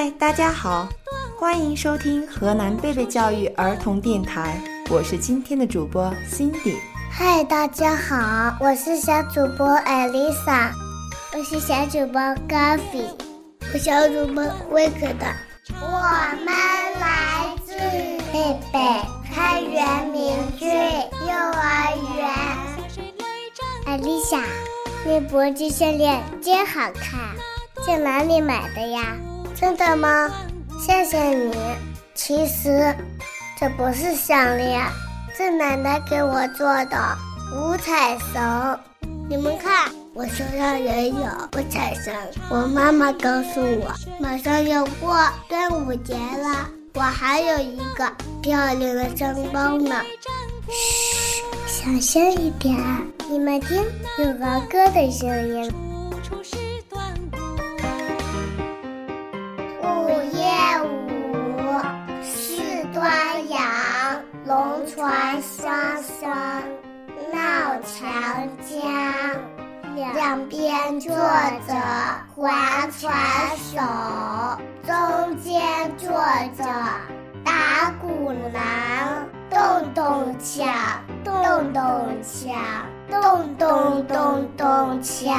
嗨，大家好，欢迎收听河南贝贝教育儿童电台，我是今天的主播 Cindy。嗨，大家好，我是小主播艾丽莎，我是小主播 Gaffy，我小主播 Wicked。我们来自贝贝开元明俊幼儿园。艾丽莎，你脖子项链真好看，在哪里买的呀？真的吗？谢谢你。其实这不是项链，是奶奶给我做的五彩绳。你们看，我身上也有五彩绳。我妈妈告诉我，马上要过端午节了，我还有一个漂亮的香包呢。嘘，小声一点，你们听，有儿歌的声音。龙船双双闹长江，两边坐着划船手，中间坐着打鼓郎，咚咚锵，咚咚锵，咚咚咚咚锵。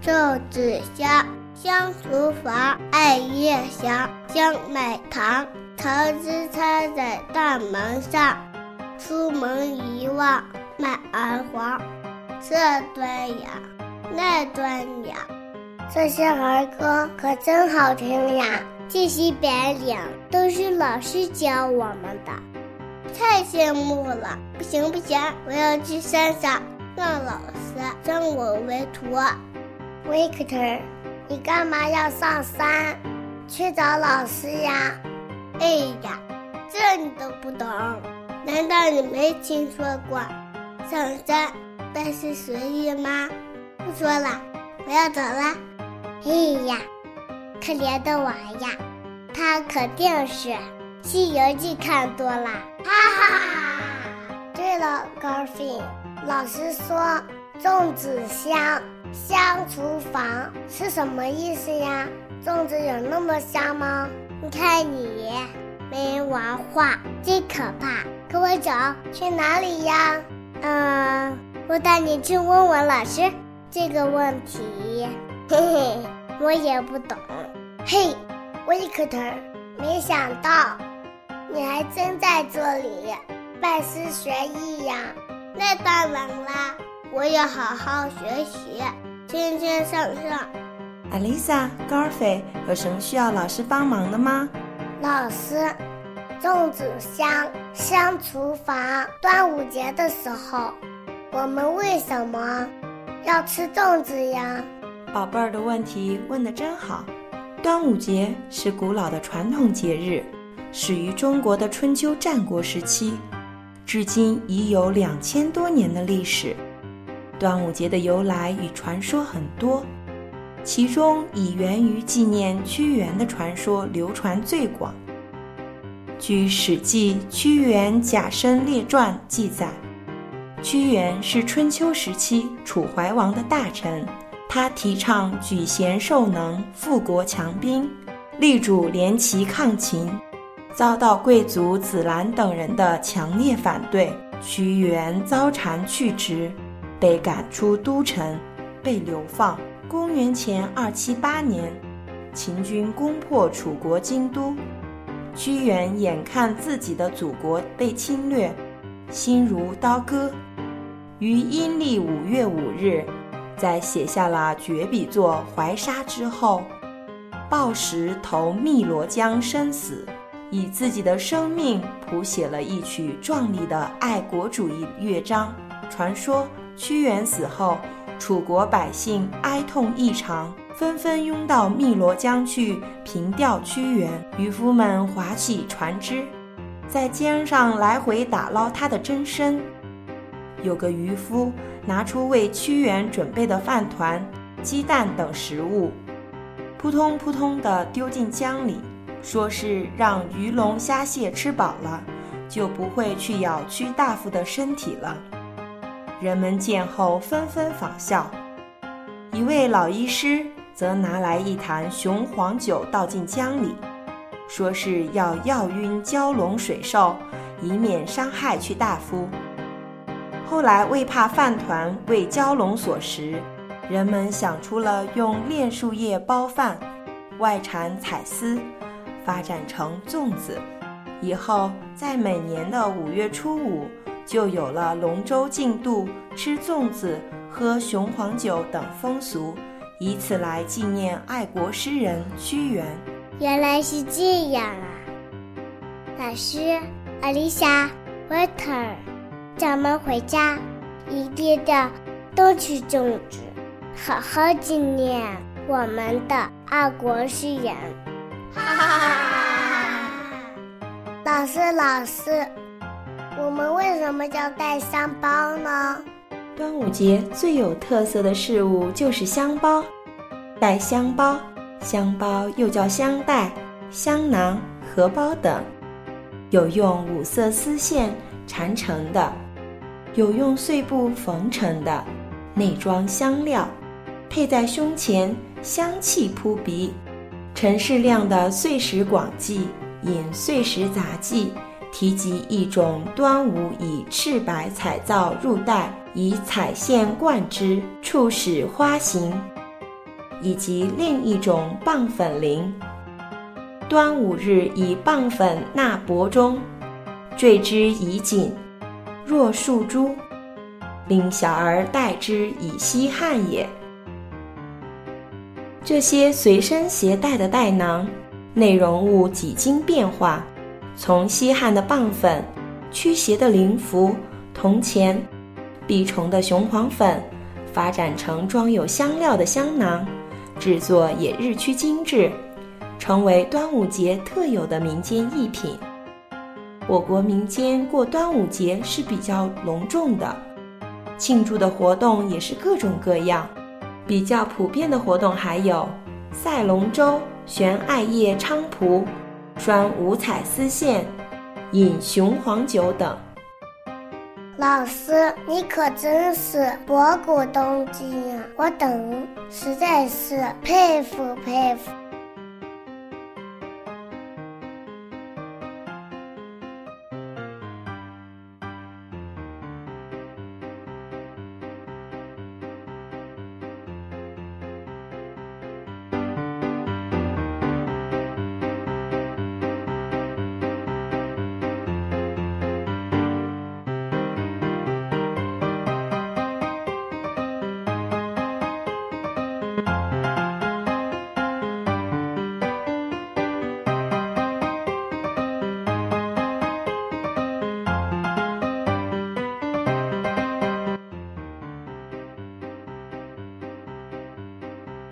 粽子香，香厨房，艾叶香，香买糖，桃子插在大门上。出门一望满儿黄，这端阳，那端阳，这些儿歌可真好听呀！这些本领都是老师教我们的，太羡慕了！不行不行，我要去山上让老师称我为徒。Victor，，你干嘛要上山去找老师呀？哎呀，这你都不懂。难道你没听说过上山拜师学艺吗？不说了，我要走了。哎呀，可怜的娃呀，他肯定是《西游记》看多了。哈哈。对了，高飞，老师说粽子香，香厨房是什么意思呀？粽子有那么香吗？你看你没文化，真可怕。跟我走，去哪里呀？嗯，我带你去问问老师这个问题。嘿嘿，我也不懂。嘿，维克特，没想到你还真在这里拜师学艺呀！那当然啦，我要好好学习，天天上上。艾丽莎、高尔菲，有什么需要老师帮忙的吗？老师。粽子香，香厨房。端午节的时候，我们为什么要吃粽子呀？宝贝儿的问题问得真好。端午节是古老的传统节日，始于中国的春秋战国时期，至今已有两千多年的历史。端午节的由来与传说很多，其中以源于纪念屈原的传说流传最广。据《史记·屈原贾生列传》记载，屈原是春秋时期楚怀王的大臣，他提倡举贤授能、富国强兵，力主联齐抗秦，遭到贵族子兰等人的强烈反对，屈原遭谗去职，被赶出都城，被流放。公元前二七八年，秦军攻破楚国京都。屈原眼看自己的祖国被侵略，心如刀割。于阴历五月五日，在写下了绝笔作《怀沙》之后，抱石投汨罗江生死，以自己的生命谱写了一曲壮丽的爱国主义乐章。传说屈原死后，楚国百姓哀痛异常。纷纷拥到汨罗江去凭吊屈原，渔夫们划起船只，在江上来回打捞他的真身。有个渔夫拿出为屈原准备的饭团、鸡蛋等食物，扑通扑通地丢进江里，说是让鱼龙虾蟹吃饱了，就不会去咬屈大夫的身体了。人们见后纷纷仿效，一位老医师。则拿来一坛雄黄酒倒进江里，说是要药晕蛟龙水兽，以免伤害去大夫。后来为怕饭团为蛟龙所食，人们想出了用炼树叶包饭，外缠彩丝，发展成粽子。以后在每年的五月初五，就有了龙舟竞渡、吃粽子、喝雄黄酒等风俗，以此来纪念爱国诗人屈原。原来是这样啊！老师，阿丽莎，water。咱们回家一定要多吃粽子，好好纪念我们的爱国诗人。哈哈哈哈老师，老师，我们为什么叫带香包呢？端午节最有特色的事物就是香包，带香包，香包又叫香袋、香囊、荷包等，有用五色丝线缠成的。有用碎布缝成的，内装香料，佩在胸前，香气扑鼻。陈世亮的《碎石广记》引《碎石杂记》，提及一种端午以赤白彩皂入袋，以彩线贯之，促使花形，以及另一种棒粉铃。端午日以棒粉纳帛中，缀之以锦。若树珠，令小儿戴之以吸汗也。这些随身携带的袋囊，内容物几经变化，从西汉的棒粉、驱邪的灵符、铜钱、碧虫的雄黄粉，发展成装有香料的香囊，制作也日趋精致，成为端午节特有的民间艺品。我国民间过端午节是比较隆重的，庆祝的活动也是各种各样。比较普遍的活动还有赛龙舟、悬艾叶菖蒲、穿五彩丝线、饮雄黄酒等。老师，你可真是博古通今啊！我等实在是佩服佩服。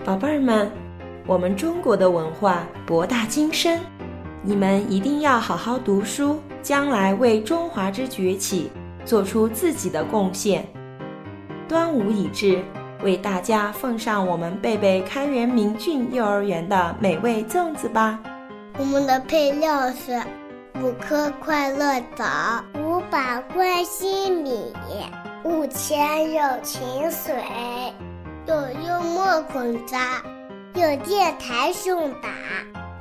宝贝儿们，我们中国的文化博大精深，你们一定要好好读书，将来为中华之崛起做出自己的贡献。端午已至，为大家奉上我们贝贝开元明郡幼儿园的美味粽子吧。我们的配料是五颗快乐枣，五把关心米，五钱友情水。有幽默捆扎，有电台送达，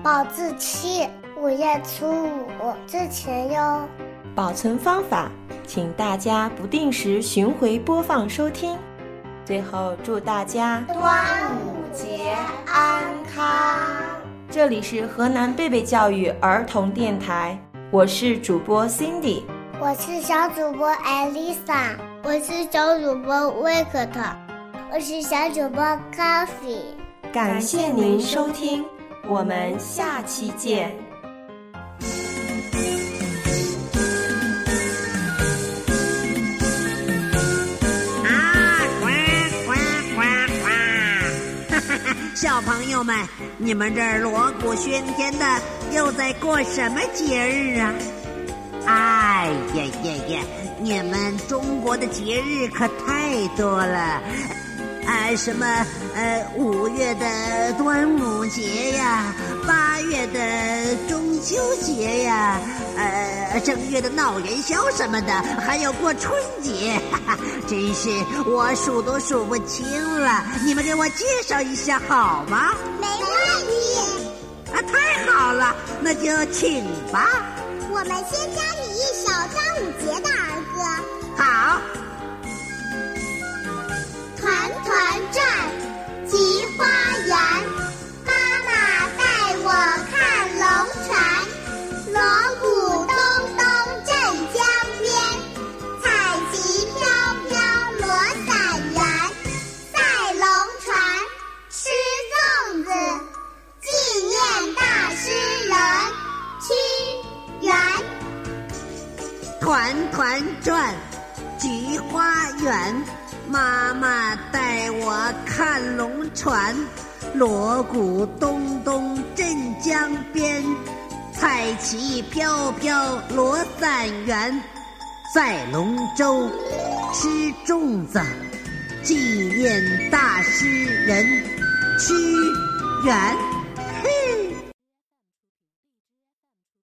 保质期五月初五之前哟。保存方法，请大家不定时巡回播放收听。最后祝大家端午节安康。这里是河南贝贝教育儿童电台，我是主播 Cindy，我是小主播艾丽莎，我是小主播威克特。我是小主播 Coffee，感谢您收听，我们下期见。啊，呱呱呱呱！小朋友们，你们这儿锣鼓喧天的，又在过什么节日啊？哎呀呀呀！你们中国的节日可太多了。啊，什么呃，五月的端午节呀，八月的中秋节呀，呃，正月的闹元宵什么的，还有过春节，哈哈，真是我数都数不清了。你们给我介绍一下好吗？没问题。啊，太好了，那就请吧。我们先教你一首端午节的龙船，锣鼓咚咚震江边，彩旗飘飘罗伞圆，赛龙舟，吃粽子，纪念大诗人屈原。